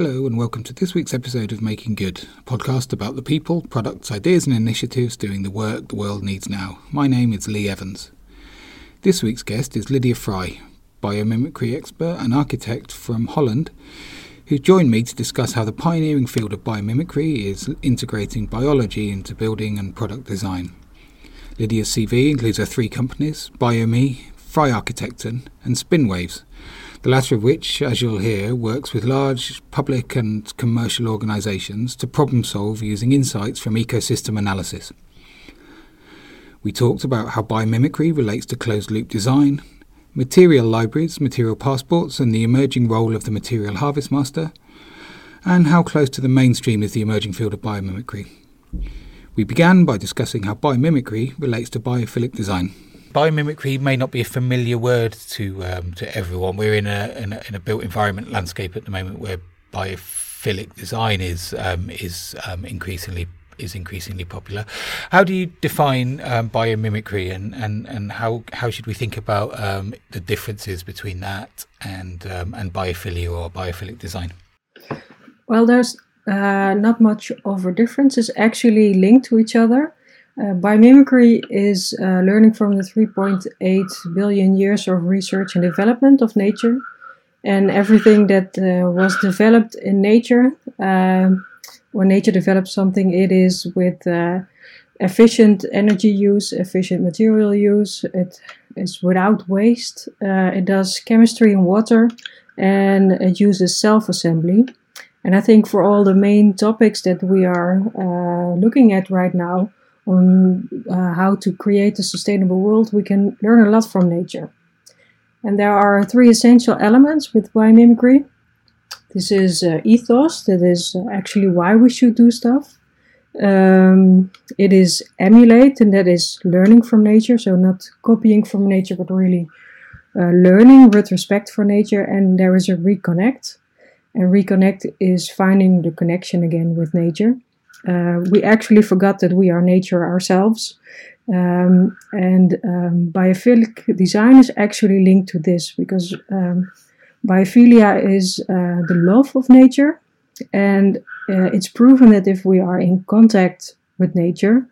Hello, and welcome to this week's episode of Making Good, a podcast about the people, products, ideas, and initiatives doing the work the world needs now. My name is Lee Evans. This week's guest is Lydia Fraaije, biomimicry expert and architect from Holland, who joined me to discuss how the pioneering field of biomimicry is integrating biology into building and product design. Lydia's CV includes her three companies BioMe, Fraaije Architecten, and Spinwaves, the latter of which, as you'll hear, works with large public and commercial organisations to problem solve using insights from ecosystem analysis. We talked about how biomimicry relates to closed loop design, material libraries, material passports, and the emerging role of the material harvest master, and how close to the mainstream is the emerging field of biomimicry. We began by discussing how biomimicry relates to biophilic design. Biomimicry may not be a familiar word to um, to everyone. We're in a, in a, in a built environment landscape at the moment where biophilic design is um, is um, increasingly is increasingly popular. How do you define um, biomimicry, and, and, and how how should we think about um, the differences between that and um, and biophilia or biophilic design? Well, there's uh, not much of a difference. It's actually linked to each other. Uh, biomimicry is uh, learning from the 3.8 billion years of research and development of nature, and everything that uh, was developed in nature um, when nature develops something, it is with uh, efficient energy use, efficient material use. It is without waste. Uh, it does chemistry in water, and it uses self-assembly. And I think for all the main topics that we are uh, looking at right now on uh, how to create a sustainable world, we can learn a lot from nature. And there are three essential elements with biomimicry. This is uh, ethos, that is actually why we should do stuff. Um, it is emulate, and that is learning from nature, so not copying from nature, but really uh, learning with respect for nature. And there is a reconnect, and reconnect is finding the connection again with nature. Uh, we actually forgot that we are nature ourselves. Um, and um, biophilic design is actually linked to this because um, Biophilia is uh, the love of nature, and uh, it's proven that if we are in contact with nature,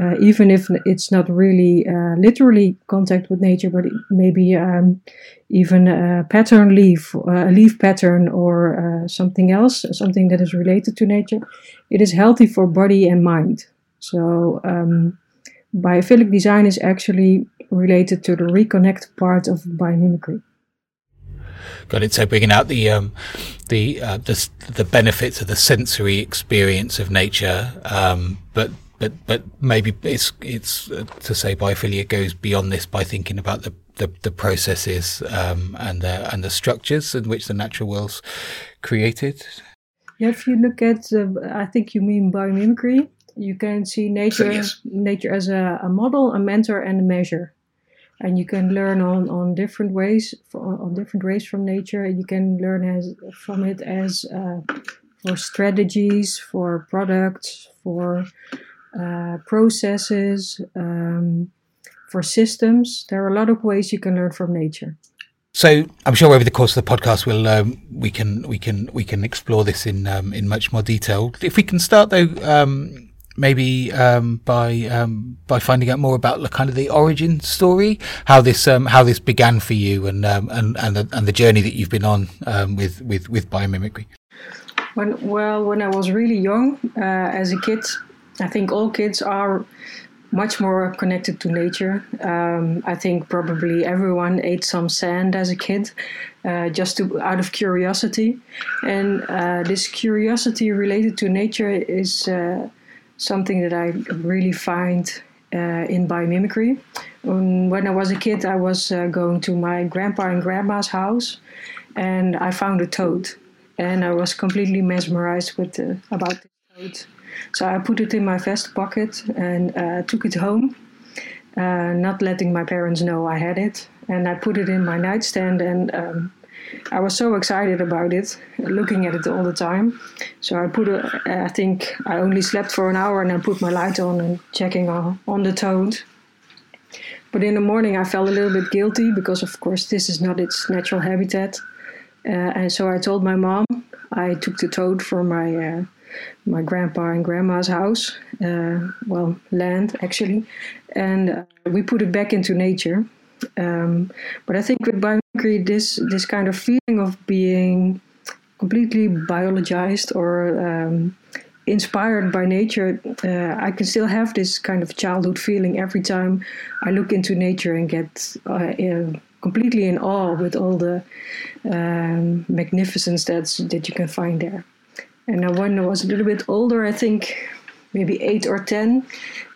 uh, even if it's not really uh, literally contact with nature, but maybe um, even a pattern leaf, uh, a leaf pattern, or uh, something else, something that is related to nature, it is healthy for body and mind. So, um, biophilic design is actually related to the reconnect part of biomimicry. Got it. So bringing out the um, the, uh, the the benefits of the sensory experience of nature, um, but but but maybe it's it's uh, to say biophilia goes beyond this by thinking about the the, the processes um, and the and the structures in which the natural world's created. Yeah, if you look at, uh, I think you mean biomimicry. You can see nature yes. nature as a, a model, a mentor, and a measure and you can learn on, on different ways on different ways from nature you can learn as from it as uh, for strategies for products for uh, processes um, for systems there are a lot of ways you can learn from nature so I'm sure over the course of the podcast we'll um, we can we can we can explore this in um, in much more detail. If we can start though um, maybe um, by um, by finding out more about the kind of the origin story, how this um, how this began for you, and um, and and the, and the journey that you've been on um, with with with biomimicry. When well, when I was really young, uh, as a kid, I think all kids are much more connected to nature. Um, I think probably everyone ate some sand as a kid, uh, just to, out of curiosity, and uh, this curiosity related to nature is uh, something that I really find uh, in biomimicry. Um, when I was a kid, I was uh, going to my grandpa and grandma's house, and I found a toad, and I was completely mesmerized with uh, about the toad. So I put it in my vest pocket and uh, took it home, uh, not letting my parents know I had it, and I put it in my nightstand and. Um, I was so excited about it, looking at it all the time. So I put, a, I think I only slept for an hour and I put my light on and checking on, on the toad. But in the morning I felt a little bit guilty because, of course, this is not its natural habitat. Uh, and so I told my mom, I took the toad from my uh, my grandpa and grandma's house, uh, well, land actually, and uh, we put it back into nature. Um, but I think with biomimicry, this this kind of feeling of being completely biologized or um, inspired by nature, uh, I can still have this kind of childhood feeling every time I look into nature and get uh, completely in awe with all the um, magnificence that's, that you can find there. And when I was a little bit older, I think maybe eight or ten,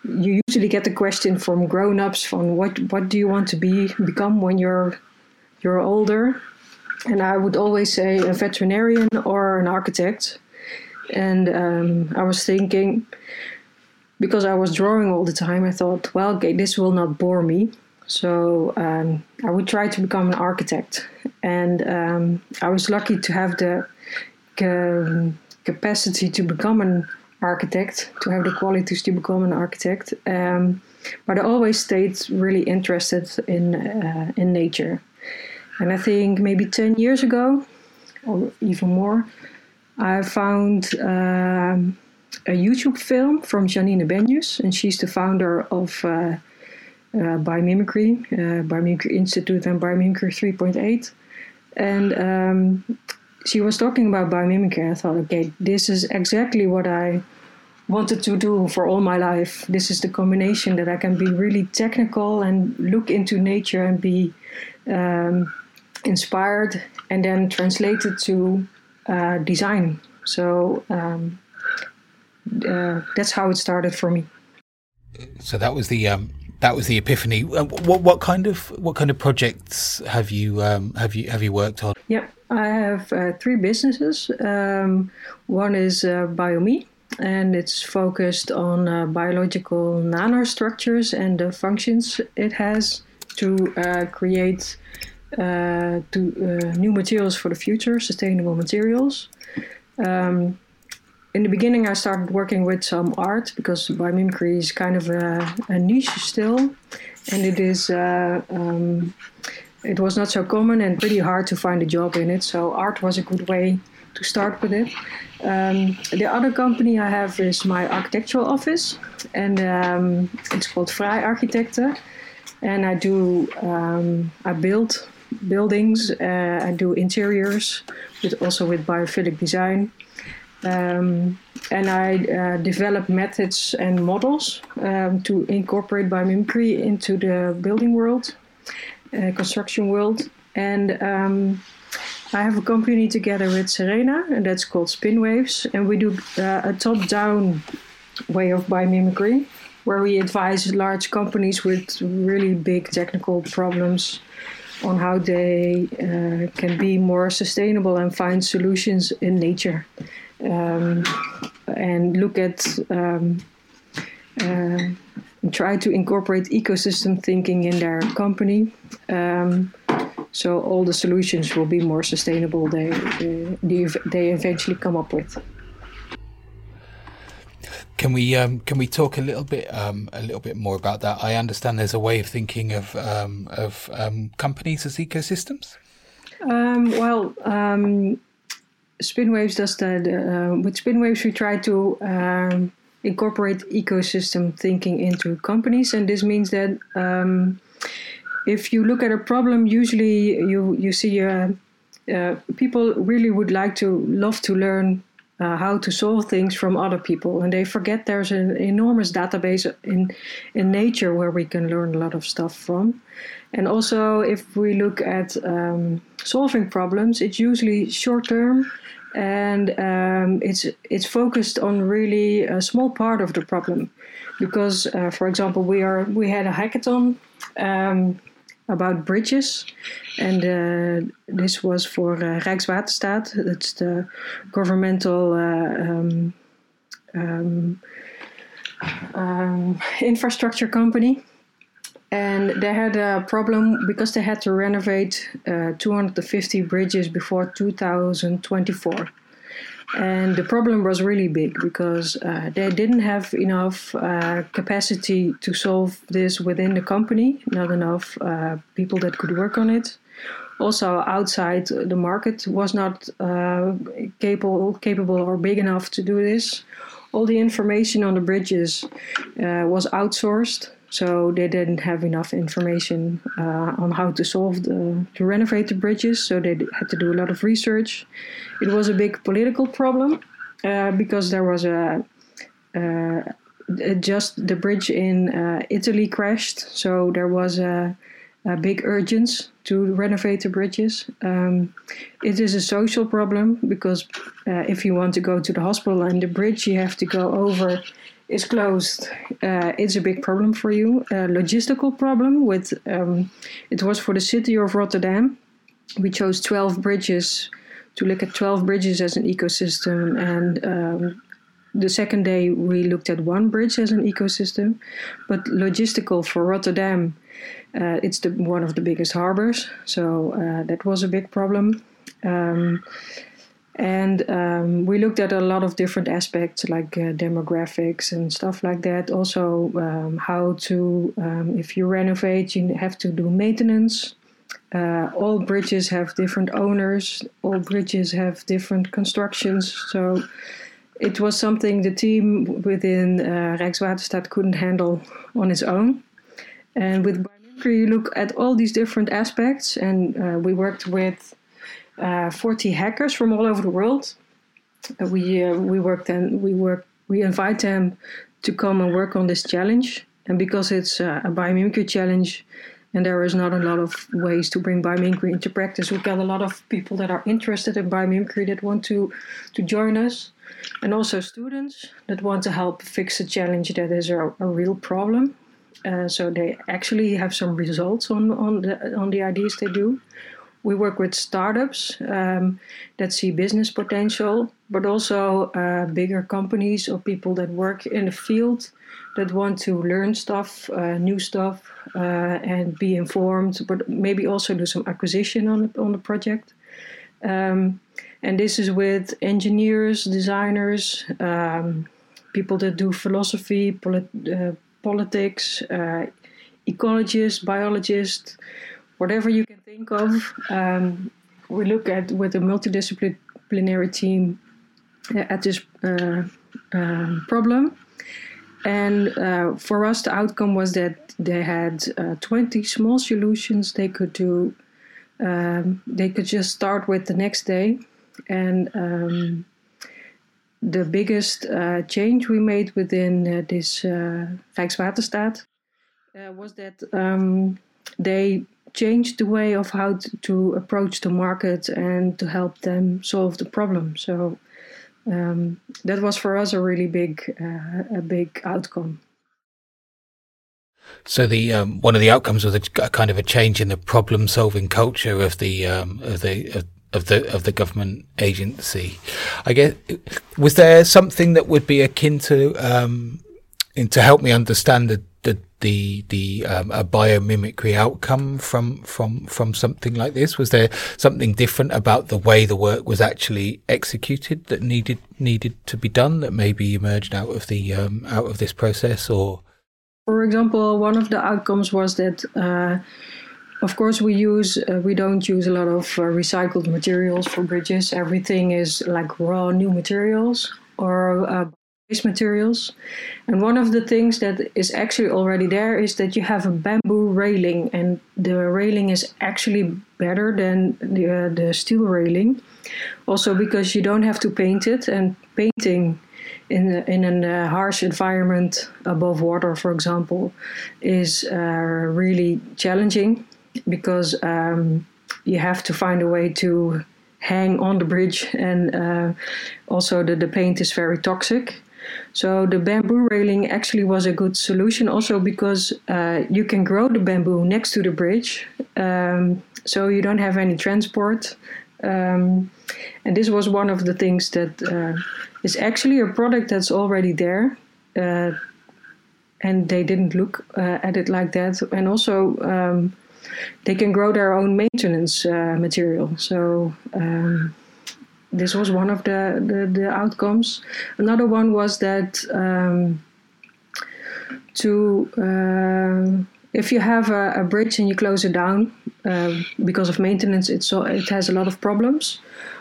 you usually get the question from grown-ups from what what do you want to be become when you're you're older, and I would always say a veterinarian or an architect and um, I was thinking, because I was drawing all the time, I thought, well, okay, this will not bore me. So um, I would try to become an architect. And um, I was lucky to have the ca- capacity to become an architect, to have the qualities to become an architect. Um, but I always stayed really interested in, uh, in nature. And I think maybe 10 years ago, or even more, I found um, a YouTube film from Janine Benyus, and she's the founder of uh, uh, Biomimicry, uh, Biomimicry Institute, and Biomimicry 3.8. And um, she was talking about biomimicry. I thought, okay, this is exactly what I wanted to do for all my life. This is the combination that I can be really technical and look into nature and be um, inspired, and then translate it to uh, design. So um, uh, that's how it started for me. So that was the um, that was the epiphany. Uh, what what kind of what kind of projects have you um, have you have you worked on? Yeah, I have uh, three businesses. Um, one is uh, BioMe, and it's focused on uh, biological nanostructures and the functions it has to uh, create uh, to uh, new materials for the future, sustainable materials. Um, in the beginning, I started working with some art because biomimicry is kind of a, a niche still, and it is. Uh, um, it was not so common and pretty hard to find a job in it. So art was a good way to start with it. Um, the other company I have is my architectural office, and um, it's called Fraaije Architecten. And I do um, I build buildings. Uh, I do interiors, but also with biophilic design. Um, and I uh, develop methods and models um, to incorporate biomimicry into the building world, uh, construction world. And um, I have a company together with Serena, and that's called Spinwaves. And we do uh, a top down way of biomimicry, where we advise large companies with really big technical problems on how they uh, can be more sustainable and find solutions in nature um, and look at um, uh, try to incorporate ecosystem thinking in their company um, so all the solutions will be more sustainable they, they, they eventually come up with can we um, can we talk a little bit um, a little bit more about that? I understand there's a way of thinking of um, of um, companies as ecosystems. Um, well, um, Spinwaves does that. Uh, with Spinwaves, we try to incorporate ecosystem thinking into companies, and this means that if you look at a problem, usually you you see uh, uh, people really would like to love to learn uh, how to solve things from other people and they forget there's an enormous database in in nature where we can learn a lot of stuff from and also if we look at um, solving problems it's usually short term and um, it's it's focused on really a small part of the problem because uh, for example we are we had a hackathon um, about bridges. And uh, this was for uh, Rijkswaterstaat, that's the governmental uh, um, um, um, infrastructure company. And they had a problem because they had to renovate uh, 250 bridges before 2024. And the problem was really big because uh, they didn't have enough uh, capacity to solve this within the company, not enough uh, people that could work on it. also outside the market was not uh, capable, capable or big enough to do this. All the information on the bridges uh, was outsourced, so they didn't have enough information uh, on how to solve the, to renovate the bridges. So they had to do a lot of research. It was a big political problem uh, because there was a uh, just the bridge in uh, Italy crashed, so there was a a big urgence to renovate the bridges. Um, it is a social problem because uh, if you want to go to the hospital and the bridge you have to go over is closed, uh, it's a big problem for you. A logistical problem with um, it was for the city of Rotterdam. We chose 12 bridges to look at 12 bridges as an ecosystem and um, the second day we looked at one bridge as an ecosystem but logistical for rotterdam uh, it's the, one of the biggest harbors, so uh, that was a big problem. Um, and um, we looked at a lot of different aspects like uh, demographics and stuff like that. Also, um, how to, um, if you renovate, you have to do maintenance. Uh, all bridges have different owners, all bridges have different constructions. So, it was something the team within uh, Rijkswaterstaat couldn't handle on its own. And with you look at all these different aspects, and uh, we worked with 40 hackers from all over the world. Uh, we uh, we worked and we work we invite them to come and work on this challenge. And because it's uh, a biomimicry challenge, and there is not a lot of ways to bring biomimicry into practice, we've got a lot of people that are interested in biomimicry that want to to join us, and also students that want to help fix a challenge that is a, a real problem uh, so they actually have some results on on the on the ideas they do. We work with startups um, that see business potential, but also uh, bigger companies or people that work in the field that want to learn stuff, uh, new stuff, uh, and be informed, but maybe also do some acquisition on on the project. Um, and this is with engineers, designers, um, people that do philosophy, polit- uh, politics, uh, ecologists, biologists, whatever you can think of. Um, we look at with a multidisciplinary team uh, at this uh, uh, problem. And uh, for us, the outcome was that they had uh, 20 small solutions they could do. Um, they could just start with the next day. And um, the biggest uh, change we made within this Rijkswaterstaat was that um, they changed the way of how to, approach the market and to help them solve the problem. So um, that was for us a really big, uh, a big outcome. So the um, one of the outcomes was a, a, kind of a change in the problem-solving culture of the um, of the of of the of the government agency. I guess was there something that would be akin to um, to help me understand the the the, the um, a biomimicry outcome from from from something like this? Was there something different about the way the work was actually executed that needed needed to be done that maybe emerged out of the um, out of this process or? For example, one of the outcomes was that uh, of course, we use uh, we don't use a lot of uh, recycled materials for bridges. Everything is like raw new materials or base materials. And one of the things that is actually already there is that you have a bamboo railing, and the railing is actually better than the, uh, the steel railing. Also, because you don't have to paint it, and painting in in a uh, harsh environment above water, for example, is uh, really challenging because um, you have to find a way to hang on the bridge, and uh, also the, the paint is very toxic. So the bamboo railing actually was a good solution, also because uh, you can grow the bamboo next to the bridge, um, so you don't have any transport. Um, and this was one of the things that uh, is actually a product that's already there. Uh, and they didn't look uh, at it like that. And also, um, they can grow their own maintenance uh, material. So um, this was one of the, the, the, outcomes. Another one was that um, to uh, if you have a, a, bridge and you close it down uh, because of maintenance, it's so, it has a lot of problems.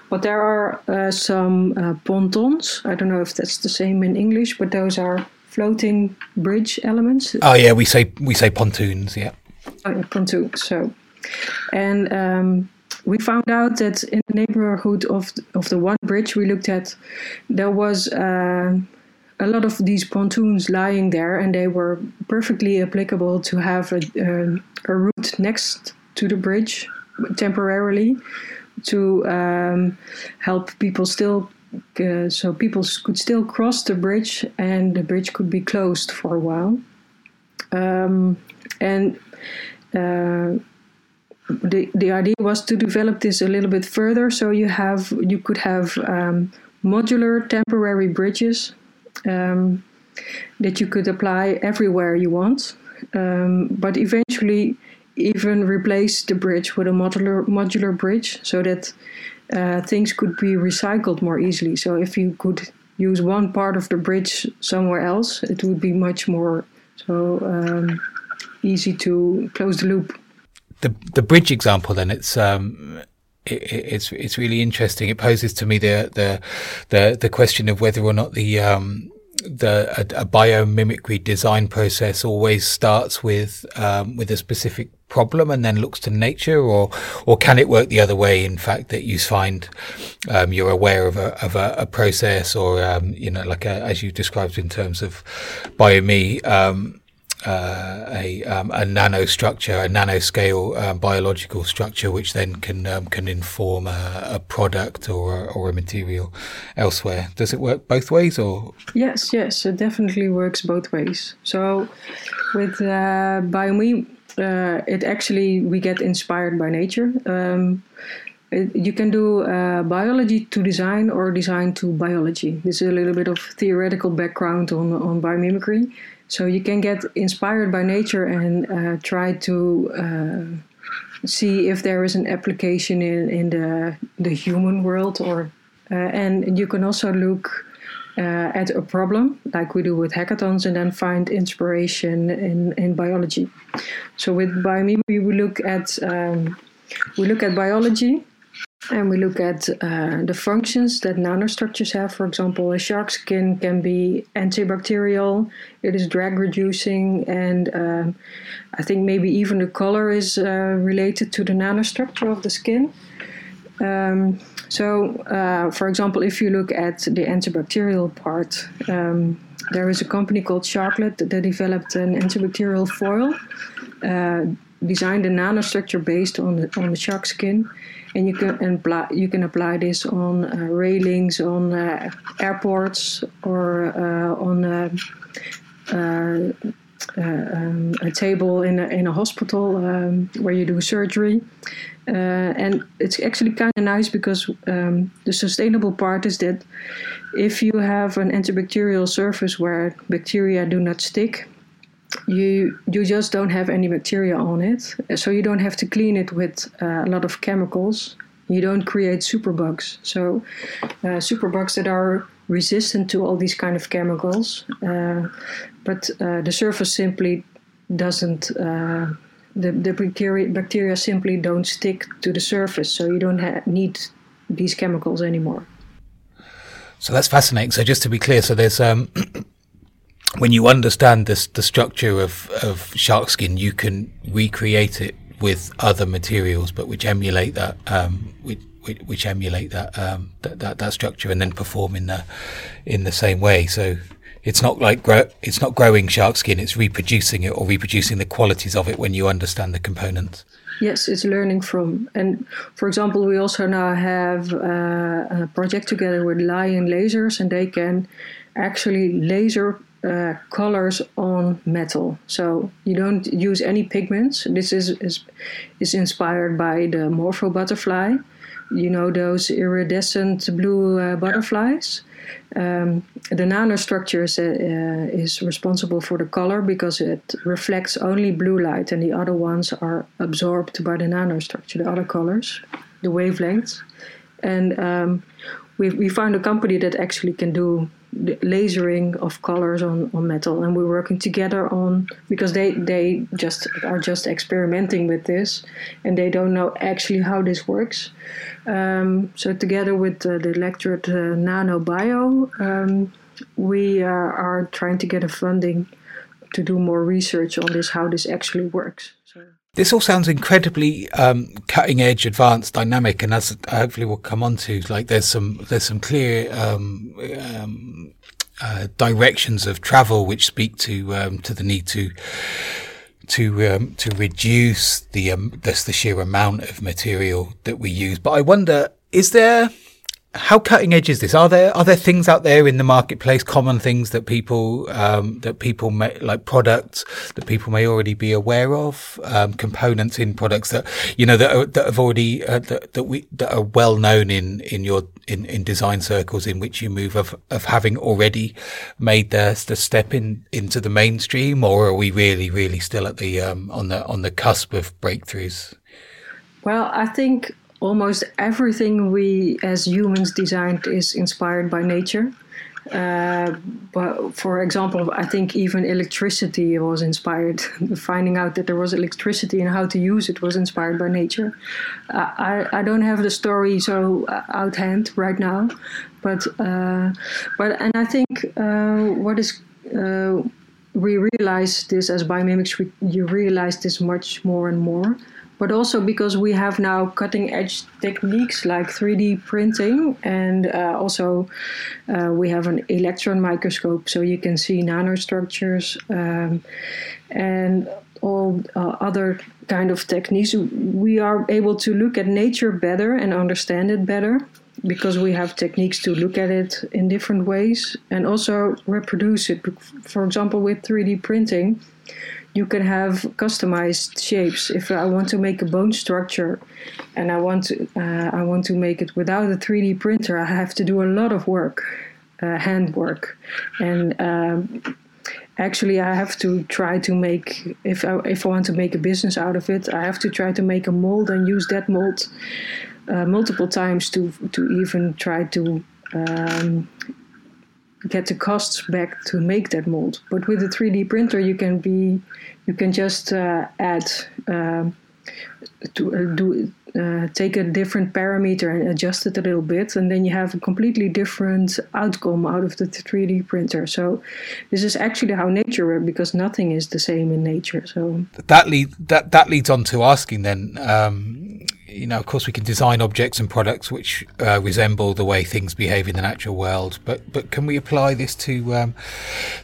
But there are uh, some uh, pontons. I don't know if that's the same in English, but those are floating bridge elements. Oh yeah, we say we say pontoons. Yeah. Oh, yeah, pontoons. So, and um, we found out that in the neighborhood of of the one bridge we looked at, there was uh, a lot of these pontoons lying there, and they were perfectly applicable to have a, uh, a route next to the bridge temporarily to um, help people still. Uh, so people could still cross the bridge, and the bridge could be closed for a while. Um, and uh, the the idea was to develop this a little bit further. So you have you could have um, modular temporary bridges um, that you could apply everywhere you want, um, but eventually even replace the bridge with a modular modular bridge so that uh, things could be recycled more easily. So if you could use one part of the bridge somewhere else, it would be much more so um, easy to close the loop the the bridge example, then it's um, it, it's it's really interesting. It poses to me the the the, the question of whether or not the um, the a, a, biomimicry design process always starts with um, with a specific problem and then looks to nature, or or can it work the other way? In fact, that you find um, you're aware of a of a, a process, or um, you know, like a, as you described in terms of biome. Um, uh, a, um, a nanostructure, a nanoscale um, biological structure, which then can um, can inform a, a product or or a material elsewhere. Does it work both ways, or? Yes, yes, it definitely works both ways. So, with uh, Biome, uh, it actually we get inspired by nature. Um, you can do uh, biology to design or design to biology. This is a little bit of theoretical background on on biomimicry. So you can get inspired by nature and uh, try to uh, see if there is an application in, in the, the human world or uh, and you can also look uh, at a problem like we do with hackathons and then find inspiration in, in biology. So with Biome we look at um, we look at biology and we look at uh, the functions that nanostructures have. For example, a shark skin can be antibacterial, it is drag reducing, and uh, I think maybe even the color is uh, related to the nanostructure of the skin. Um, so, uh, for example, if you look at the antibacterial part, um, there is a company called Sharklet that developed an antibacterial foil, designed a nanostructure based on the, on the shark skin and you can apply you can apply this on uh, railings on uh, airports or uh, on uh, uh, um, a table in a, in a hospital um, where you do surgery. and it's actually kind of nice because um, the sustainable part is that if you have an antibacterial surface where bacteria do not stick, you you just don't have any bacteria on it, so you don't have to clean it with uh, a lot of chemicals. You don't create superbugs. So uh, superbugs that are resistant to all these kind of chemicals, uh, but uh, the surface simply doesn't. Uh, the, the bacteria, bacteria simply don't stick to the surface, so you don't ha- need these chemicals anymore. So that's fascinating. So just to be clear, so there's um, when you understand this, the structure of, of shark skin, you can recreate it with other materials, but which emulate that, um, which, which, emulate that, um, that, that, that structure, and then perform in the in the same way. So it's not like it's not growing shark skin; it's reproducing it or reproducing the qualities of it when you understand the components. Yes, it's learning from. And for example, we also now have uh, a project together with Lion Lasers, and they can actually laser uh, colors on metal. So you don't use any pigments. This is, is, is inspired by the Morpho butterfly. You know those iridescent blue uh, butterflies. Um, the nanostructure is, uh, is responsible for the color because it reflects only blue light, and the other ones are absorbed by the nanostructure, the other colors, the wavelengths. And um, we, we found a company that actually can do lasering of colors on, on metal and we're working together on because they they just are just experimenting with this and they don't know actually how this works um, so together with uh, the electrode uh, nano bio um, we uh, are trying to get a funding to do more research on this how this actually works. This all sounds incredibly um, cutting edge, advanced, dynamic, and as hopefully we'll come on to, like there's some there's some clear um, um, uh, directions of travel which speak to um, to the need to to um, to reduce the um, the sheer amount of material that we use. But I wonder, is there how cutting edge is this? Are there are there things out there in the marketplace, common things that people um, that people may like products that people may already be aware of, um, components in products that you know that are, that have already uh, that, that we that are well known in in your in, in design circles in which you move of of having already made the the step in into the mainstream, or are we really really still at the um, on the on the cusp of breakthroughs? Well, I think almost everything we as humans designed is inspired by nature. Uh, but for example, I think even electricity was inspired. Finding out that there was electricity and how to use it was inspired by nature. Uh, I, I don't have the story so uh, out hand right now, but uh, but and I think uh, what is uh, we realize this as biomimics. We, you realize this much more and more but also because we have now cutting edge techniques like 3D printing, and uh, also uh, we have an electron microscope, so you can see nanostructures um, and all uh, other kind of techniques. We are able to look at nature better and understand it better because we have techniques to look at it in different ways and also reproduce it. For example, with 3D printing you can have customized shapes. If I want to make a bone structure, and I want to uh, I want to make it without a 3D printer, I have to do a lot of work, uh, hand work, and um, actually I have to try to make if I, if I want to make a business out of it, I have to try to make a mold and use that mold uh, multiple times to to even try to um, get the costs back to make that mold. But with a 3D printer, you can be, you can just uh, add um, to uh, do uh, take a different parameter and adjust it a little bit, and then you have a completely different outcome out of the 3D printer. So this is actually how nature works because nothing is the same in nature. So that lead that that leads on to asking then. Um, you know, of course, we can design objects and products which uh, resemble the way things behave in the natural world. But but can we apply this to um,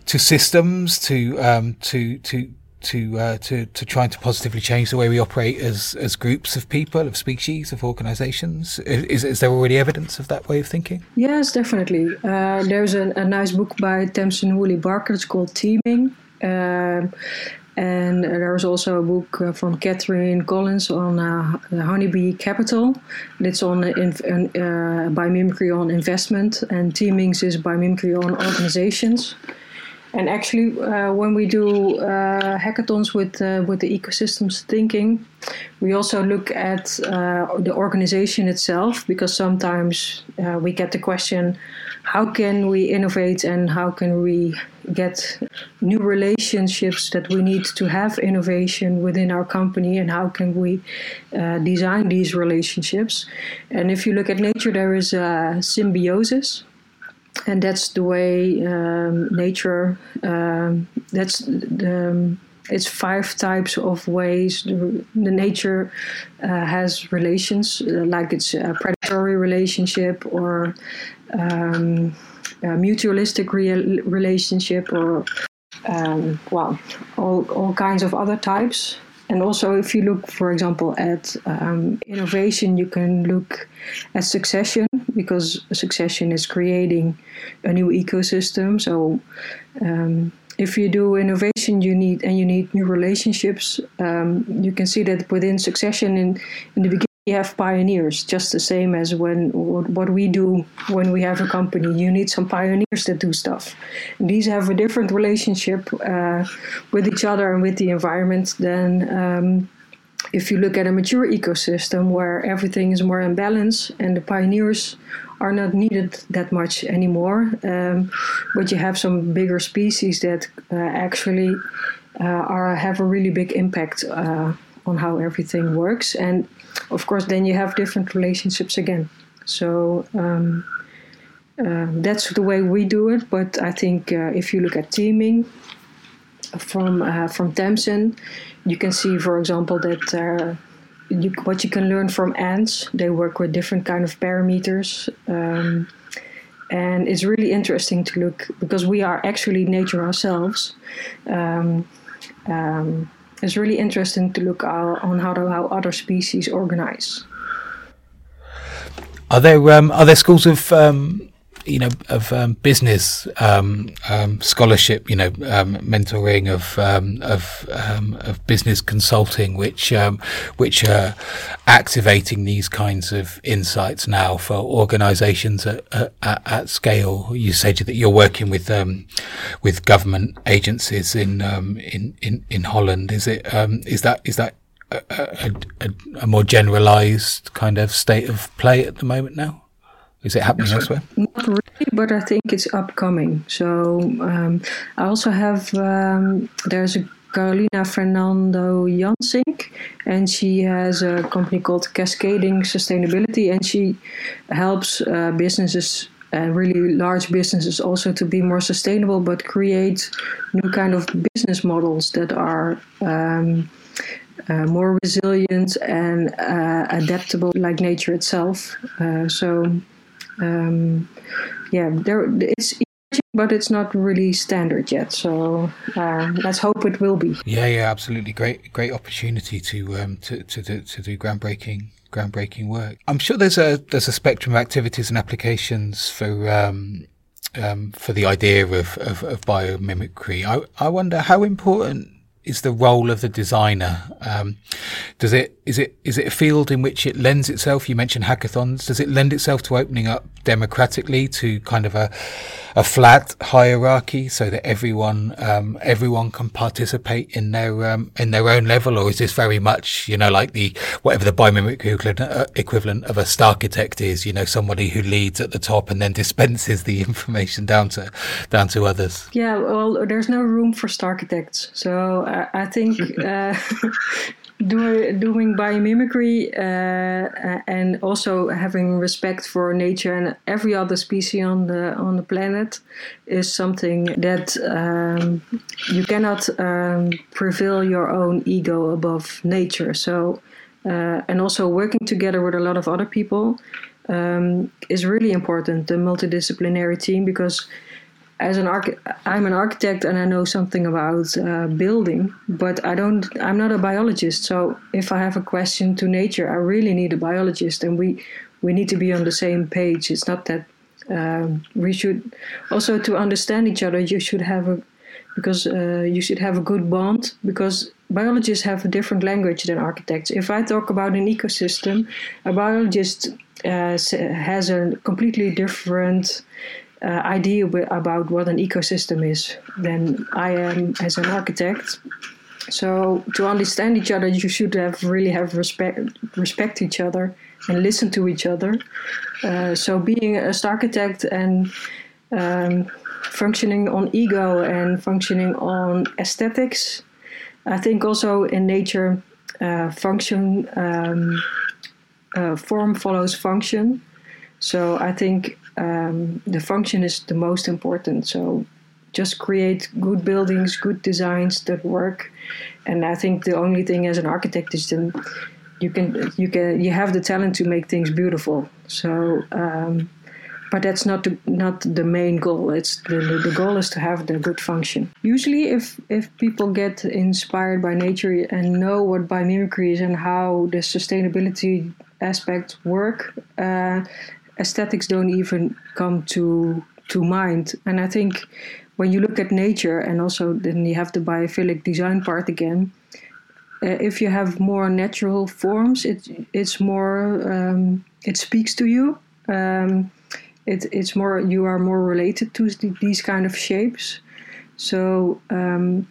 to systems, to um, to to to uh, to to trying to positively change the way we operate as as groups of people, of species, of organisations? Is is there already evidence of that way of thinking? Yes, definitely. Uh, there's a, a, nice book by Tamsin Woolley Barker. It's called Teeming. Um, and there's also a book from Catherine Collins on uh, Honeybee Capital. It's on uh, biomimicry on investment, and Teemings is biomimicry on organizations. And actually, uh, when we do uh, hackathons with uh, with the ecosystems thinking, we also look at the organization itself because sometimes we get the question, how can we innovate and how can we get new relationships that we need to have innovation within our company and how can we uh, design these relationships? And if you look at nature, there is a symbiosis and that's the way um, nature. Um, that's the. Um, it's five types of ways the, the nature uh, has relations, uh, like it's a predatory relationship or um, mutualistic re- relationship, or um, well, all, all kinds of other types. And also, if you look, for example, at um, innovation, you can look at succession because succession is creating a new ecosystem. So, um, if you do innovation, you need and you need new relationships. Um, you can see that within succession, in in the beginning we have pioneers, just the same as when what we do when we have a company. You need some pioneers that do stuff. These have a different relationship uh, with each other and with the environment than um, if you look at a mature ecosystem where everything is more in balance and the pioneers are not needed that much anymore, um, but you have some bigger species that uh, actually uh, are have a really big impact uh, on how everything works, and of course, then you have different relationships again. So. Um, uh, that's the way we do it, but I think uh, if you look at Teeming from uh, from Tamsin, you can see, for example, that uh, you, what you can learn from ants. They work with different kind of parameters, um, and it's really interesting to look because we are actually nature ourselves. Um, um, it's really interesting to look on how, how other species organize. Are there um, are there schools of um, you know of um, business um, um, scholarship, you know, um, mentoring of um, of um, of business consulting, which which are activating these kinds of insights now for organisations at, at, at, scale. You said that you're working with with government agencies in in, in in Holland. Is it is that is that a, a, a more generalised kind of state of play at the moment now? Is it happening elsewhere? Not really, but I think it's upcoming. So um, I also have um, there's a Carolina Fernando Jansink, and she has a company called Cascading Sustainability, and she helps uh, businesses and really large businesses also to be more sustainable, but create new kind of business models that are. Um, uh, more resilient and uh, adaptable like nature itself. Uh, so um, yeah, there it's but it's not really standard yet. So uh, let's hope it will be. Yeah, yeah, absolutely. Great, great opportunity to um, to, to, to, to do groundbreaking groundbreaking work. I'm sure there's a there's a spectrum of activities and applications for um, um, for the idea of, of, of biomimicry. I, I wonder how important is the role of the designer? Um, does it is it is it a field in which it lends itself? You mentioned hackathons. Does it lend itself to opening up democratically to kind of a a flat hierarchy so that everyone um, everyone can participate in their um, in their own level, or is this very much you know like the whatever the biomimic equivalent, uh, equivalent of a star architect is? You know, somebody who leads at the top and then dispenses the information down to down to others. Yeah, well, there's no room for star architects, so I think uh, do, doing biomimicry uh, and also having respect for nature and every other species on the on the planet is something that um, you cannot um, prevail your own ego above nature. So uh, and also working together with a lot of other people um, is really important. The multidisciplinary team because as an arch- I'm an architect and I know something about uh, building, but I don't. I'm not a biologist. So if I have a question to nature, I really need a biologist, and we we need to be on the same page. It's not that um, we should also to understand each other. You should have a because uh, you should have a good bond because biologists have a different language than architects. If I talk about an ecosystem, a biologist uh, has a completely different uh, idea about what an ecosystem is than I am as an architect. So to understand each other, you should have really have respect respect each other and listen to each other. Uh, so being a architect and um, functioning on ego and functioning on aesthetics, I think also in nature, uh, function um, uh, form follows function. So I think um, the function is the most important. So just create good buildings, good designs that work. And I think the only thing as an architect is then you can you can you have the talent to make things beautiful. So. Um, but that's not the, not the main goal. It's the, the goal is to have the good function. Usually, if if people get inspired by nature and know what biomimicry is and how the sustainability aspects work, uh, aesthetics don't even come to to mind. And I think when you look at nature, and also then you have the biophilic design part again. Uh, if you have more natural forms, it it's more um, it speaks to you. Um, it, it's more you are more related to these kind of shapes. So um,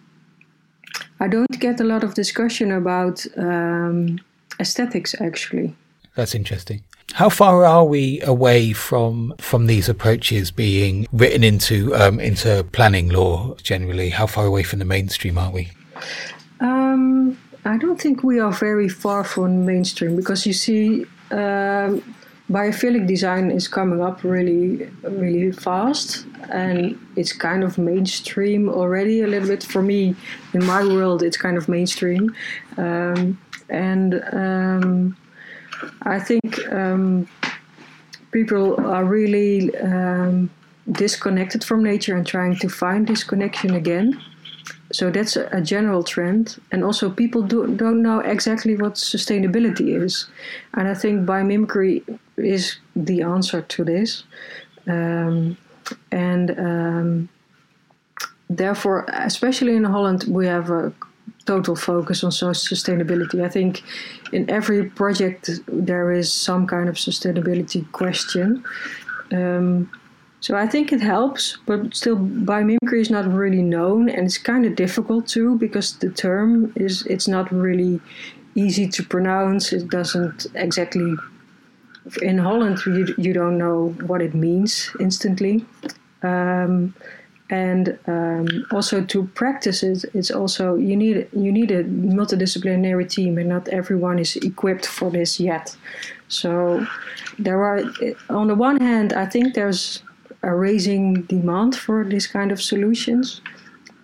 I don't get a lot of discussion about um, aesthetics actually. That's interesting. How far are we away from from these approaches being written into um, into planning law generally? How far away from the mainstream are we? Um, I don't think we are very far from mainstream because you see, um, biophilic design is coming up really, really fast, and it's kind of mainstream already a little bit. For me, in my world, it's kind of mainstream, um, and um, I think um, people are really um, disconnected from nature and trying to find this connection again. So that's a, general trend, and also people do, don't know exactly what sustainability is, and I think biomimicry is the answer to this, um, and um, therefore, especially in Holland, we have a total focus on sustainability. I think in every project there is some kind of sustainability question. Um, so I think it helps, but still biomimicry is not really known and it's kind of difficult too because the term is it's not really easy to pronounce. It doesn't exactly in Holland you, you don't know what it means instantly. Um, and um, also to practice it it's also you need you need a multidisciplinary team and not everyone is equipped for this yet. So there are on the one hand i think there's a raising demand for this kind of solutions.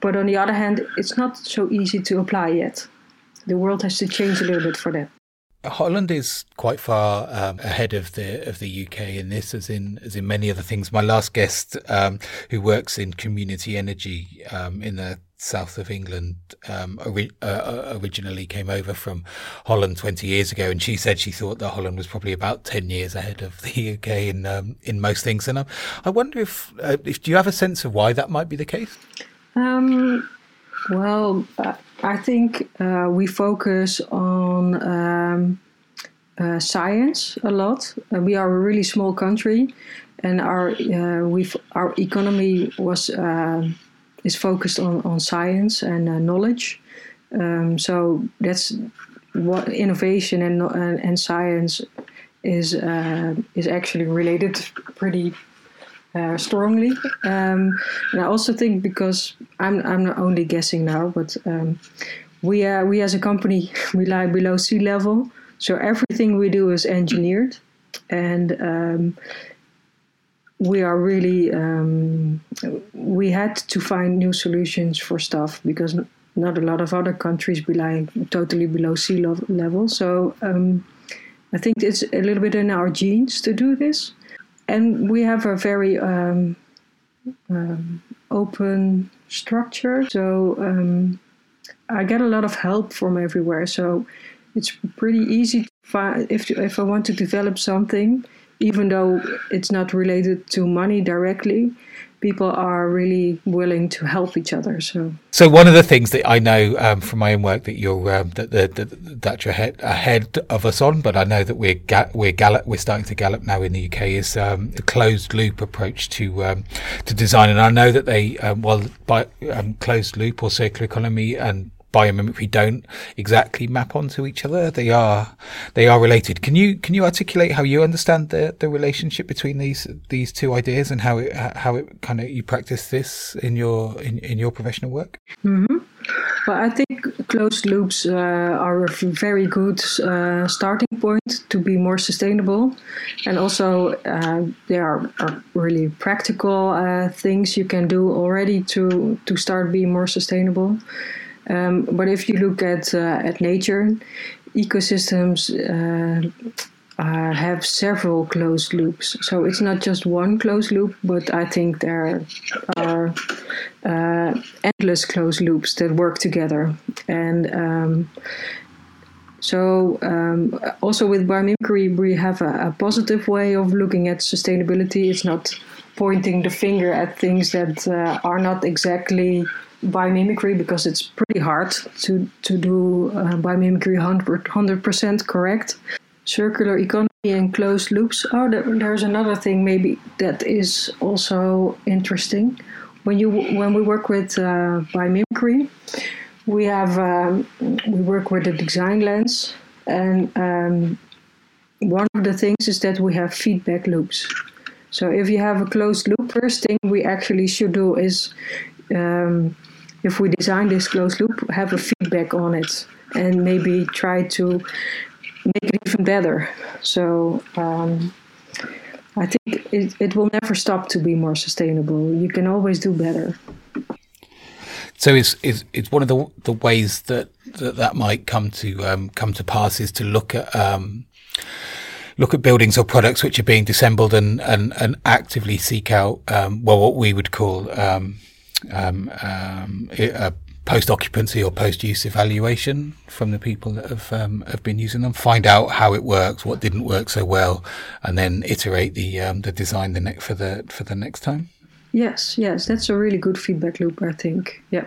But on the other hand it's not so easy to apply yet. The world has to change a little bit for that Holland is quite far um, ahead of the of the UK in this, as in as in many other things. My last guest, um, who works in community energy um, in the south of England, um, ori- uh, uh, originally came over from Holland twenty years ago, and she said she thought that Holland was probably about ten years ahead of the UK in um, in most things. And I, I wonder if uh, if do you have a sense of why that might be the case? Um, well, I think uh, we focus on um, uh, science a lot. Uh, we are a really small country, and our uh, we our economy was uh, is focused on, on science and uh, knowledge. Um, so that's what innovation and and, and science is is actually related pretty uh, strongly. Um, and I also think because I'm I'm not only guessing now, but um, we uh, we as a company we lie below sea level, so everything we do is engineered, and um, we are really um, we had to find new solutions for stuff because not a lot of other countries lying totally below sea level. So um, I think it's a little bit in our genes to do this and we have a very um, um, open structure. So um, I get a lot of help from everywhere. So it's pretty easy to find if if I want to develop something, even though it's not related to money directly people are really willing to help each other. So, so one of the things that I know um, from my own work that you're um, that, that, that, that you're ahead, ahead of us on, but I know that we're ga- we're gallop we're starting to gallop now in the UK is um, a closed loop approach to um, to design, and I know that they um, well by um, closed loop or circular economy and biomimicry don't exactly map onto each other. They are they are related. Can you can you articulate how you understand the the relationship between these these two ideas and how it how it kind of you practice this in your in, in your professional work? Mm-hmm. Well, I think closed loops uh, are a very good uh, starting point to be more sustainable, and also uh, there are, are, really practical uh, things you can do already to to start being more sustainable. Um, but if you look at uh, at nature, ecosystems uh, have several closed loops. So it's not just one closed loop, but I think there are uh, endless closed loops that work together. And um, so, um, also with biomimicry, we have a, a, positive way of looking at sustainability. It's not pointing the finger at things that uh, are not exactly biomimicry because it's pretty hard to, to do uh, biomimicry 100, 100% correct. Circular economy and closed loops. Oh, there's another thing maybe that is also interesting. When you when we work with uh, biomimicry, we have um, we work with the design lens, and um, one of the things is that we have feedback loops. So if you have a closed loop, first thing we actually should do is, um, if we design this closed loop, have a feedback on it, and maybe try to make it even better. So um, I think it, it will never stop to be more sustainable. You can always do better. So it's, it's, it's one of the the ways that that, that might come to um, come to pass is to look at um, look at buildings or products which are being disassembled and and, and actively seek out um, well what we would call um, um, a post occupancy or post use evaluation from the people that have um, have been using them. Find out how it works, what didn't work so well, and then iterate the um, the design the next for the for the next time. Yes, yes, that's a really good feedback loop. I think. Yeah.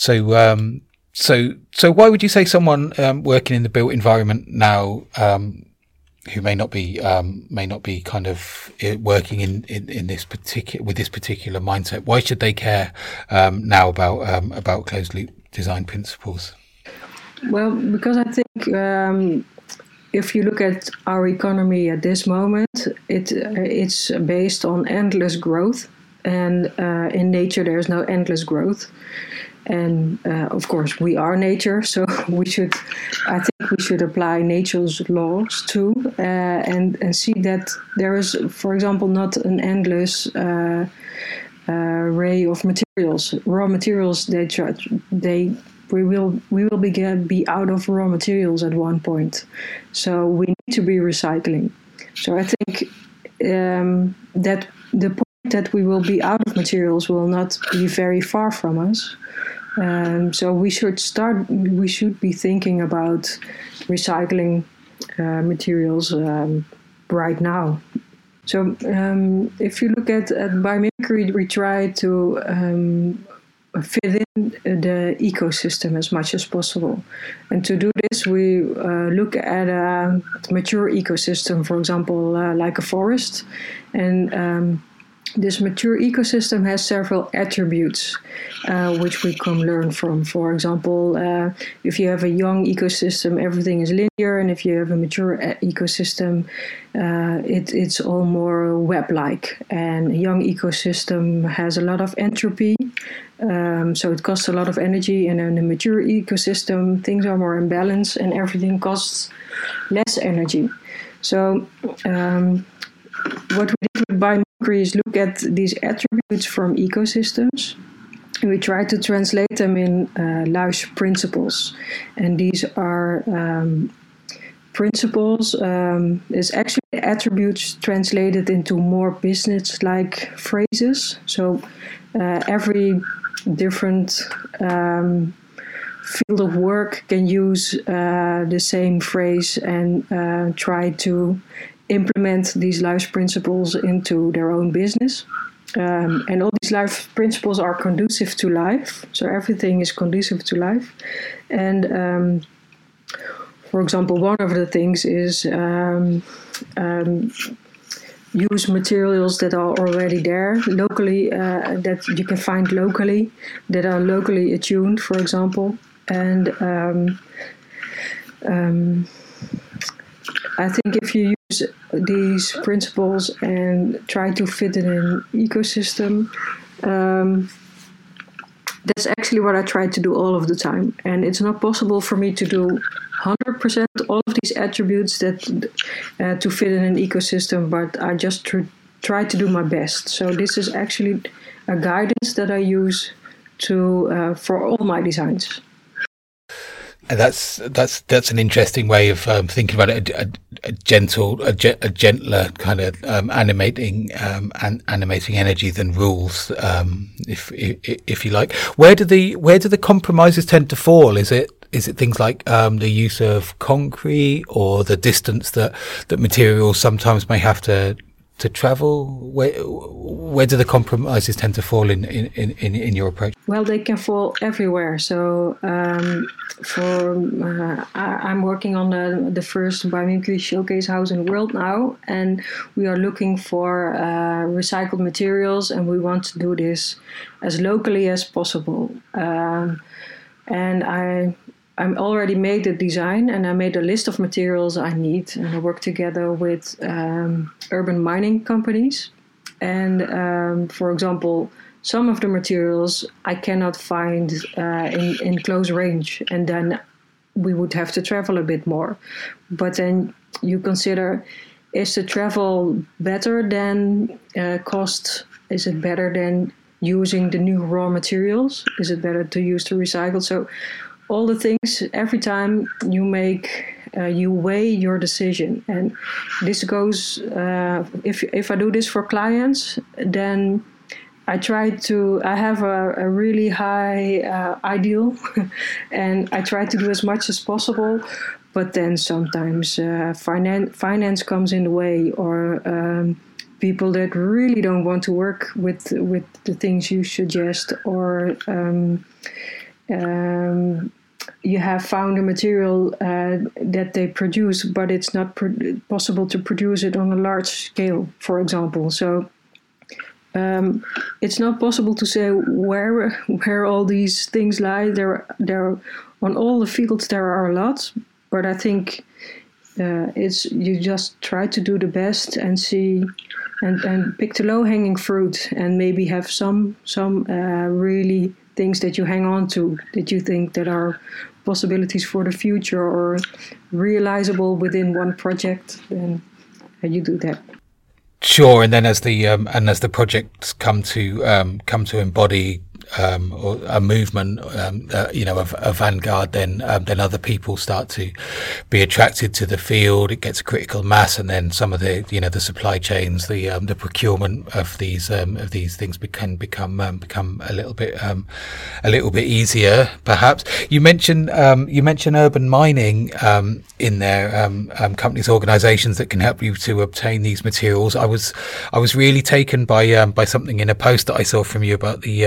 So, um, so, so, why would you say someone um, working in the built environment now, um, who may not be um, may not be kind of uh, working in, in, in, this particular with this particular mindset, why should they care um, now about um, about closed loop design principles? Well, because I think um, if you look at our economy at this moment, it it's based on endless growth, and uh, in nature there is no endless growth. And uh, of course, we are nature, so we should. I think we should apply nature's laws too, uh, and and see that there is, for example, not an endless uh, uh, array of materials. Raw materials, they they we will we will be be out of raw materials at one point, so we need to be recycling. So I think um, that the point that we will be out of materials will not be very far from us. Um, so we should start. We should be thinking about recycling uh, materials um, right now. So um, if you look at, at biomimicry, we try to um, fit in the ecosystem as much as possible. And to do this, we uh, look at a mature ecosystem, for example, uh, like a forest, and um, this mature ecosystem has several attributes uh, which we can learn from. For example, uh, if you have a young ecosystem, everything is linear, and if you have a mature uh, ecosystem, uh, it, it's all more web like. And a young ecosystem has a lot of entropy, um, so it costs a lot of energy. And in a mature ecosystem, things are more in balance, and everything costs less energy. So, um, what we did with is look at these attributes from ecosystems. We try to translate them in uh, principles. And these are um, principles, um, is actually attributes translated into more business like phrases. So uh, every different um, field of work can use uh, the same phrase and uh, try to implement these life principles into their own business. Um, and all these life principles are conducive to life. So everything is conducive to life. And um, for example, one of the things is um, um use materials that are already there locally, uh, that you can find locally, that are locally attuned, for example. And um, um, I think if you use these principles and try to fit it in an ecosystem, um, that's actually what I try to do all of the time. And it's not possible for me to do 100% all of these attributes that uh, to fit in an ecosystem, but I just tr- try to do my best. So this is actually a guidance that I use to uh, for all my designs that's that's that's an interesting way of um, thinking about it. A, a, a gentle, a, a, gentler kind of um, animating um, an, animating energy than rules, um, if, if, if you like. Where do the where do the compromises tend to fall? Is it is it things like um, the use of concrete or the distance that that materials sometimes may have to to travel? Where where do the compromises tend to fall in in, in, in your approach? Well, they can fall everywhere. So um, for uh, I, am working on the the first biomimicry showcase house in the world now, and we are looking for uh, recycled materials, and we want to do this as locally as possible. Um, and I I already made the design and I made a list of materials I need, and I work together with um, urban mining companies. And um, for example, some of the materials I cannot find uh, in, in close range, and then we would have to travel a bit more. But then you consider is the travel better than uh, cost? Is it better than using the new raw materials? Is it better to use the recycled? So all the things every time you make uh, you weigh your decision. And this goes uh, if if i do this for clients then i try to i have a, a really high uh, ideal and i try to do as much as possible. But then sometimes uh, finance finance comes in the way or um, people that really don't want to work with with the things you suggest or um, um, you have found a material uh, that they produce, but it's not possible to produce it on a large scale, for example. So um, it's not possible to say where where all these things lie. There, there, on all the fields there are a lot, but I think uh, it's you just try to do the best and see and, and pick the low hanging fruit and maybe have some some uh, really things that you hang on to that you think that are possibilities for the future or realizable within one project, then you do that. Sure, and then as the um, and as the projects come to um, come to embody um, or a movement, um, uh, you know, of a vanguard, then um, then other people start to be attracted to the field. It gets a critical mass, and then some of the you know the supply chains, the um, the procurement of these um, of these things can become um, become a little bit a little bit easier, perhaps. You mentioned you mentioned urban mining in there, companies, organisations that can help you to obtain these materials. I was I was really taken by by something in a post that I saw from you about the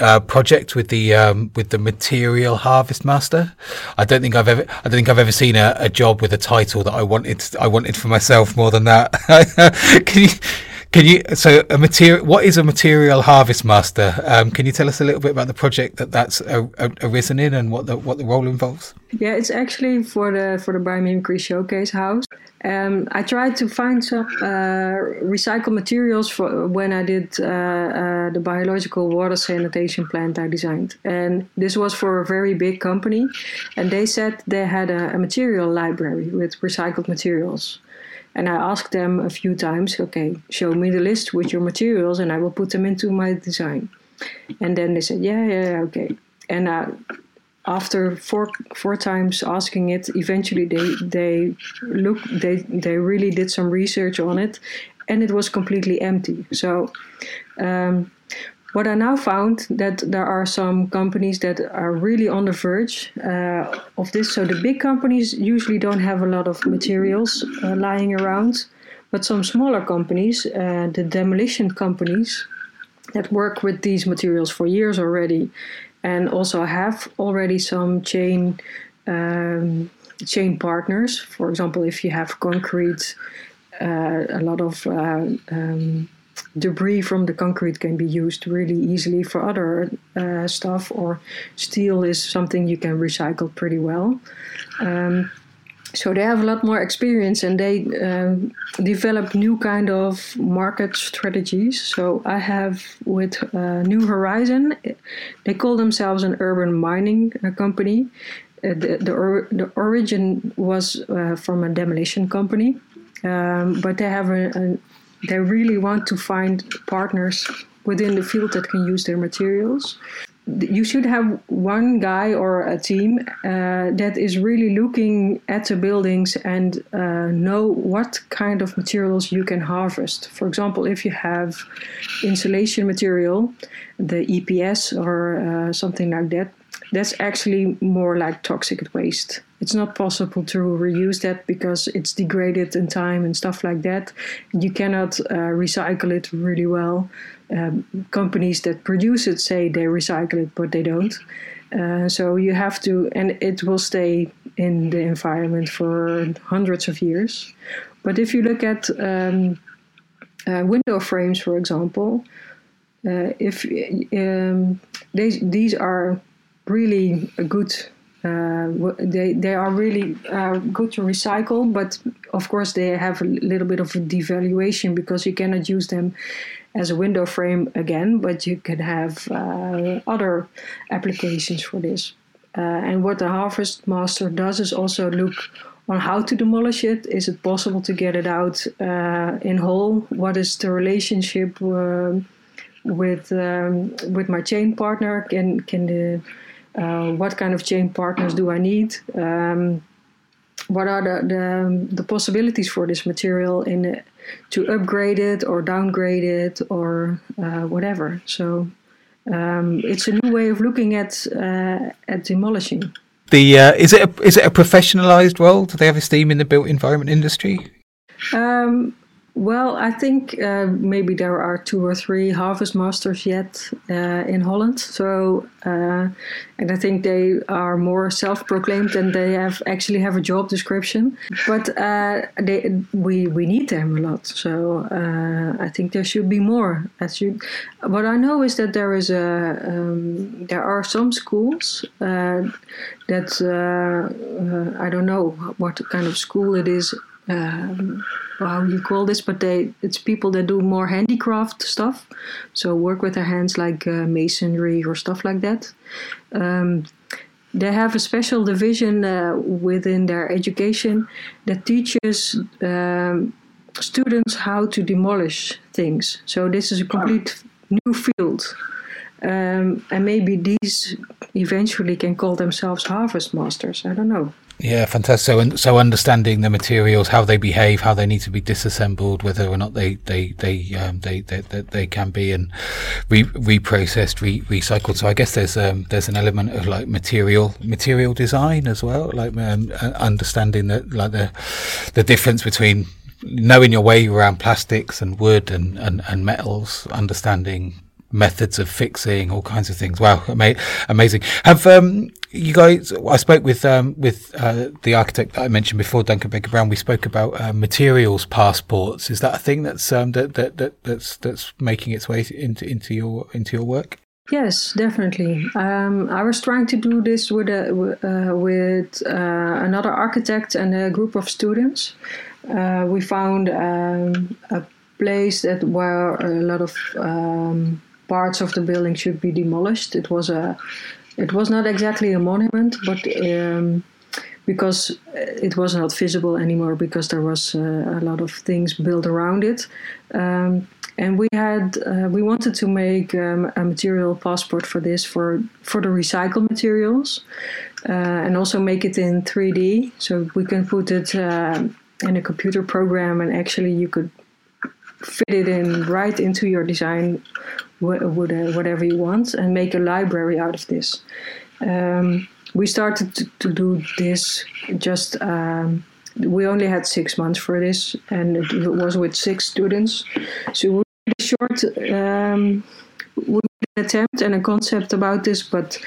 uh, project with the um, with the material harvest master. I don't think I've ever I don't think I've ever seen a, a job with a title that I wanted I wanted for myself more than that. can you can you so a material what is a material harvest master? Um, can you tell us a little bit about the project that that's a, a, arisen in and what the what the role involves? Yeah, it's actually for the for the biomimicry showcase house. Um, I tried to find some uh, recycled materials for when I did uh, uh, the biological water sanitation plant I designed, and this was for a very big company, and they said they had a, a material library with recycled materials. And I asked them a few times, okay, show me the list with your materials, and I will put them into my design. And then they said, yeah, yeah, okay. And uh, after four four times asking it, eventually they they look they they really did some research on it, and it was completely empty. So. Um, what I now found that there are some companies that are really on the verge uh, of this. So the big companies usually don't have a lot of materials uh, lying around, but some smaller companies, uh, the demolition companies, that work with these materials for years already, and also have already some chain um, chain partners. For example, if you have concrete, uh, a lot of uh, um, debris from the concrete can be used really easily for other uh, stuff, or steel is something you can recycle pretty well. Um, so they have a lot more experience and they um, develop new kind of market strategies. So i have with uh, new horizon they call themselves an urban mining uh, company. Uh, the, the, or, the, origin was uh, from a demolition company. Um, but they have a, a, they really want to find partners within the field that can use their materials you should have one guy or a team uh, that is really looking at the buildings and uh, know what kind of materials you can harvest. For example, if you have insulation material, the EPS or uh, something like that, that's actually more like toxic waste. It's not possible to reuse that because it's degraded in time and stuff like that. You cannot uh, recycle it really well. Um, companies that produce it say they recycle it, but they don't. Uh, so you have to, and it will stay in the environment for hundreds of years. But if you look at um, uh, window frames, for example, uh, if um, they, these are really a good. Uh, they they are really uh, good to recycle, but of course they have a little bit of a devaluation because you cannot use them as a window frame again, but you can have uh, other applications for this. And what the Harvest Master does is also look on how to demolish it. Is it possible to get it out uh, in whole? What is the relationship? Uh, with um, with my chain partner? Can can the uh, what kind of chain partners do I need? Um, what are the, the, the possibilities for this material in to upgrade it or downgrade it or uh, whatever? So um, it's a new way of looking at uh, at demolishing. The uh, is it a, is it a professionalized role? Do they have esteem in the built environment industry? Um, well, I think uh, maybe there are two or three harvest masters yet uh, in Holland. So, uh, and I think they are more self-proclaimed than they have actually have a job description. But uh, they, we we need them a lot. So uh, I think there should be more. As you, what I know is that there is a um, there are some schools uh, that I don't know what kind of school it is um, how you call this, but they it's people that do more handicraft stuff, so work with their hands like uh, masonry or stuff like that. Um, they have a special division uh, within their education that teaches um, students how to demolish things. So this is a complete new field. Um, and maybe these eventually can call themselves harvest masters. I don't know. Yeah, fantastic. So, so understanding the materials, how they behave, how they need to be disassembled, whether or not they they they um, they, they, they, they can be and re- reprocessed, re- recycled. So I guess there's um, there's an element of like material material design as well, like um, understanding that like the the difference between knowing your way around plastics and wood and, and, and metals, understanding methods of fixing all kinds of things. Wow, ama- amazing. Have um, you guys? I spoke with um, with uh, the architect that I mentioned before, Duncan Baker Brown. We spoke about uh, materials passports. Is that a thing that's um, that, that that that's that's making its way into into your into your work? Yes, definitely. Um, I was trying to do this with a, uh, with uh, another architect and a group of students. Uh, we found um, a place that where a lot of um, parts of the building should be demolished. It was a, it was not exactly a monument, but um, because it was not visible anymore because there was uh, a lot of things built around it. Um, and we had uh, we wanted to make um, a material passport for this for for the recycled materials uh, and also make it in 3D so we can put it uh, in a computer program and actually you could fit it in right into your design whatever you want and make a library out of this. Um, we started to, to, do this just, um, we only had six months for this and it was with six students. So we a short um, attempt and a concept about this, but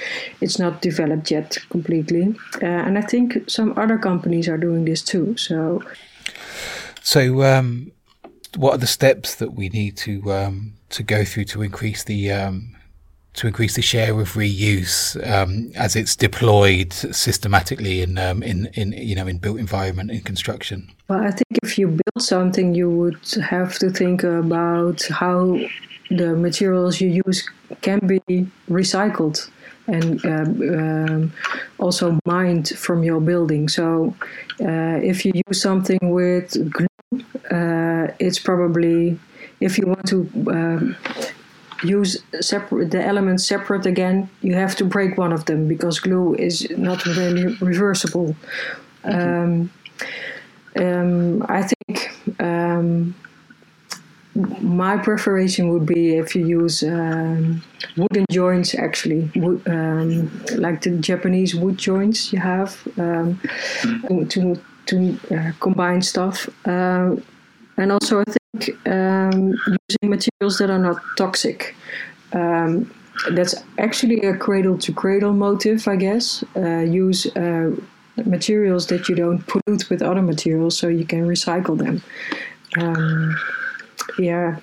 it's not developed yet completely. Uh, and I think some other companies are doing this too. So, so um, what are the steps that we need to um, to go through to increase the um, to increase the share of reuse um, as it's deployed systematically in, um, in in you know in built environment in construction? Well, I think if you build something, you would have to think about how the materials you use can be recycled and um, um, also mined from your building. So, uh, if you use something with glue, uh, it's probably if you want to um, use separate the elements separate again, you have to break one of them because glue is not really reversible. Um, um, I think um, my preparation would be if you use um, wooden joints, actually, wood, um, like the Japanese wood joints you have um, to to uh, combine stuff, uh, and also I think um, using materials that are not toxic. Um, that's actually a cradle to cradle motive, I guess. Uh, use uh, materials that you don't pollute with other materials, so you can recycle them. Um, yeah,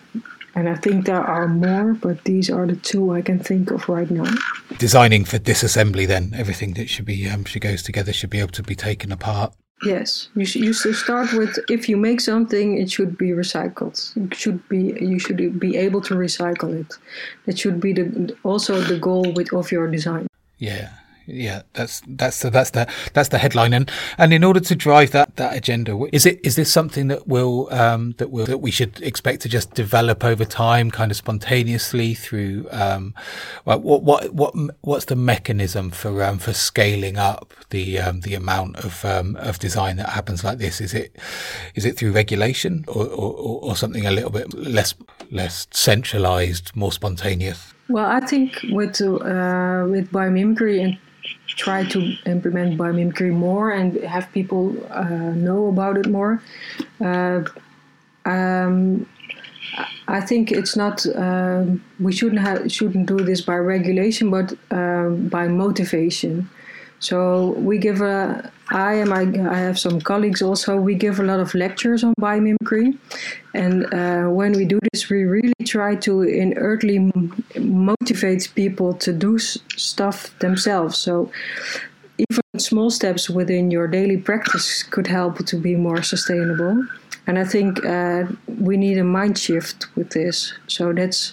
and I think there are more, but these are the two I can think of right now. Designing for disassembly, then everything that should be um, should goes together should be able to be taken apart. Yes, you should, you should start with if you make something, it should be recycled. It should be you should be able to recycle it. That should be the also the goal with of your design. Yeah, yeah, that's that's the, that's the that's the headline, and and in order to drive that that agenda, is it is this something that will um, that will that we should expect to just develop over time, kind of spontaneously through um, what what what what's the mechanism for um, for scaling up the um, the amount of um, of design that happens like this? Is it is it through regulation or, or, or something a little bit less less centralized, more spontaneous? Well, I think with uh, with biomimicry and try to implement biomimicry more and have people uh, know about it more. Uh, um, I think it's not. Uh, we shouldn't shouldn't do this by regulation, but um, by motivation. So we give a. I and I, I have some colleagues also. We give a lot of lectures on biomimicry, and uh, when we do this, we really try to inertly motivate people to do stuff themselves. So even small steps within your daily practice could help to be more sustainable. And I think uh, we need a mind shift with this. So that's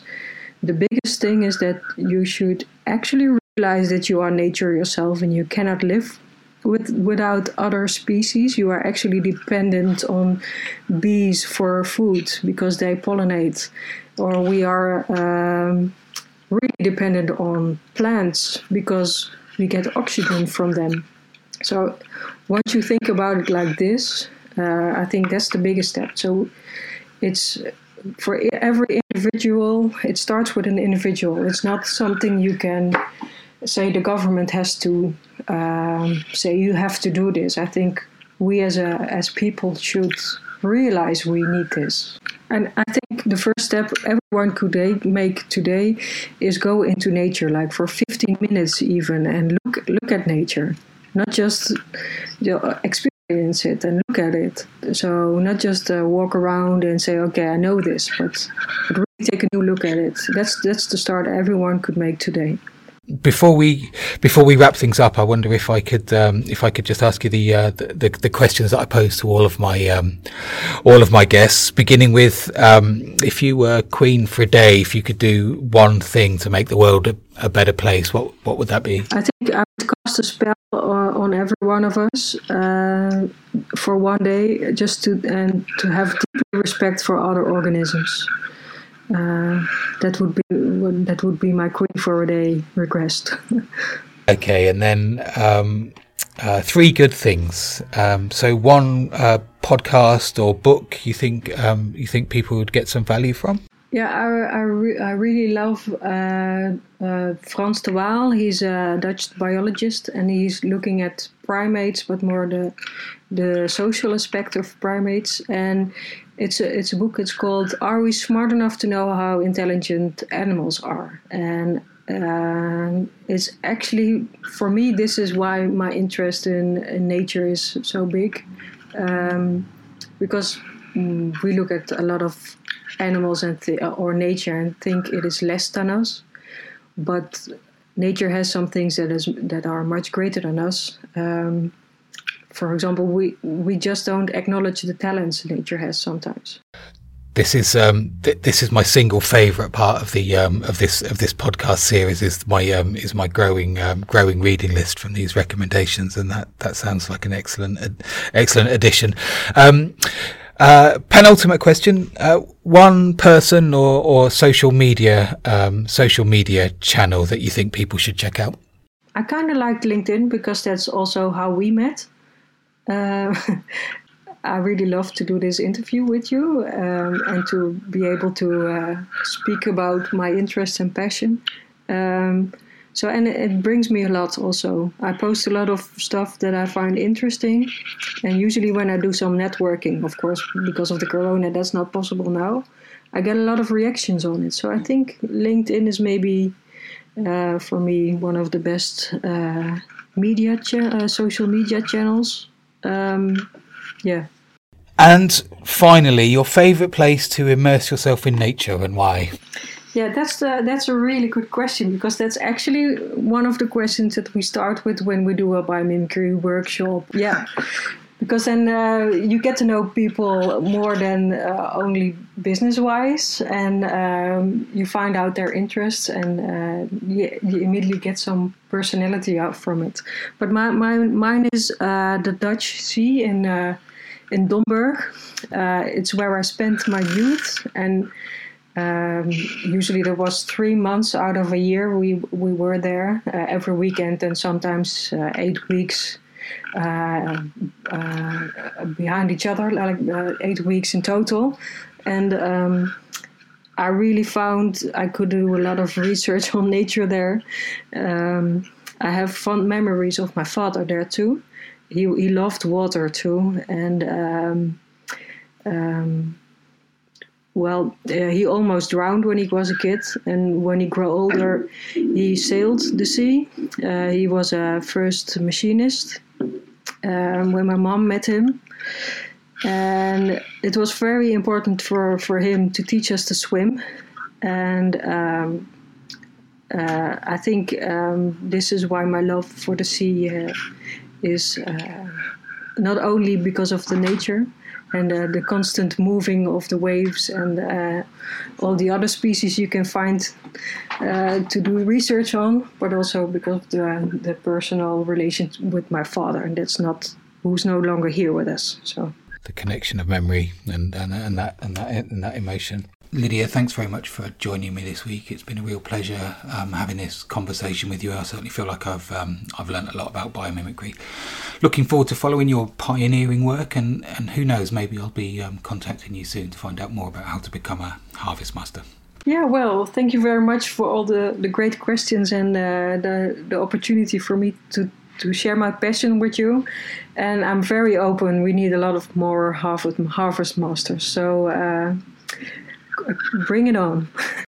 the biggest thing is that you should actually realize that you are nature yourself and you cannot live with without other species. You are actually dependent on bees for food because they pollinate, or we are um, really dependent on plants because we get oxygen from them. So once you think about it like this, uh, I think that's the biggest step. So it's for every individual. It starts with an individual. It's not something you can say the government has to um, say you have to do this. I think we as a as people should realize we need this. And I think the first step everyone could make today is go into nature, like for 15 minutes even, and look look at nature, not just you know, experience it and look at it. So not just uh, walk around and say, okay, I know this, but, but really take a new look at it. That's that's the start everyone could make today before we before we wrap things up, I wonder if I could um, if I could just ask you the, uh, the, the questions that I pose to all of my um, all of my guests, beginning with um, if you were queen for a day, if you could do one thing to make the world a, a better place, what what would that be? I think I would cast a spell on every one of us uh, for one day, just to and to have deep respect for other organisms. Uh, that would be that would be my queen for a day request. okay, and then um, uh, three good things. Um, so one uh, podcast or book you think um, you think people would get some value from. Yeah, I, I, re- I really love uh, uh, Frans de Waal. He's a Dutch biologist and he's looking at primates, but more the the social aspect of primates. And it's a it's a book. It's called "Are We Smart Enough to Know How Intelligent Animals Are?" And uh, it's actually for me this is why my interest in, in nature is so big, um, because we look at a lot of animals and th- or nature and think it is less than us, but nature has some things that is that are much greater than us. Um, for example, we we just don't acknowledge the talents nature has sometimes. This is um, th- this is my single favourite part of the um, of this of this podcast series is my um, is my growing um, growing reading list from these recommendations, and that that sounds like an excellent excellent addition. Um, uh, penultimate question: uh, one person or, or social media um, social media channel that you think people should check out. I kind of like LinkedIn because that's also how we met. Uh, I really love to do this interview with you um, and to be able to uh, speak about my interests and passion. Um, so, and it brings me a lot also. I post a lot of stuff that I find interesting. And usually, when I do some networking, of course, because of the corona, that's not possible now, I get a lot of reactions on it. So, I think LinkedIn is maybe uh, for me one of the best uh, media, uh, social media channels. Um, yeah. And finally, your favorite place to immerse yourself in nature and why? Yeah, that's the, that's a really good question because that's actually one of the questions that we start with when we do a biomimicry workshop. Yeah, because then uh, you get to know people more than uh, only business wise, and um, you find out their interests, and uh, you, you, immediately get some personality out from it. But my, my mine is uh, the Dutch Sea in uh, in Domburg. Uh, it's where I spent my youth and um, usually there was three months out of a year we we were there every weekend and sometimes eight weeks behind each other, like uh, eight weeks in total, and. Um, I really found I could do a lot of research on nature there. Um, I have fond memories of my father there too. He he loved water too, and um, um well, uh, he almost drowned when he was a kid, and when he grew older, he sailed the sea. Uh, he was a first machinist um, when my mom met him, and it was very important for, for him to teach us to swim. And um, uh, I think um, this is why my love for the sea uh, is uh, not only because of the nature and uh, the constant moving of the waves and uh, all the other species you can find uh, to do research on, but also because of the, the personal relation with my father, and that's not who's no longer here with us. So the connection of memory and and, and that and that and that emotion. Lydia, thanks very much for joining me this week. It's been a real pleasure um, having this conversation with you. I certainly feel like I've um, I've learned a lot about biomimicry. Looking forward to following your pioneering work, and, and who knows, maybe I'll be um, contacting you soon to find out more about how to become a harvest master. Yeah, well, thank you very much for all the, the great questions and uh, the the opportunity for me to to share my passion with you. And I'm very open. We need a lot of more harvest harvest masters. So. Uh, bring it on.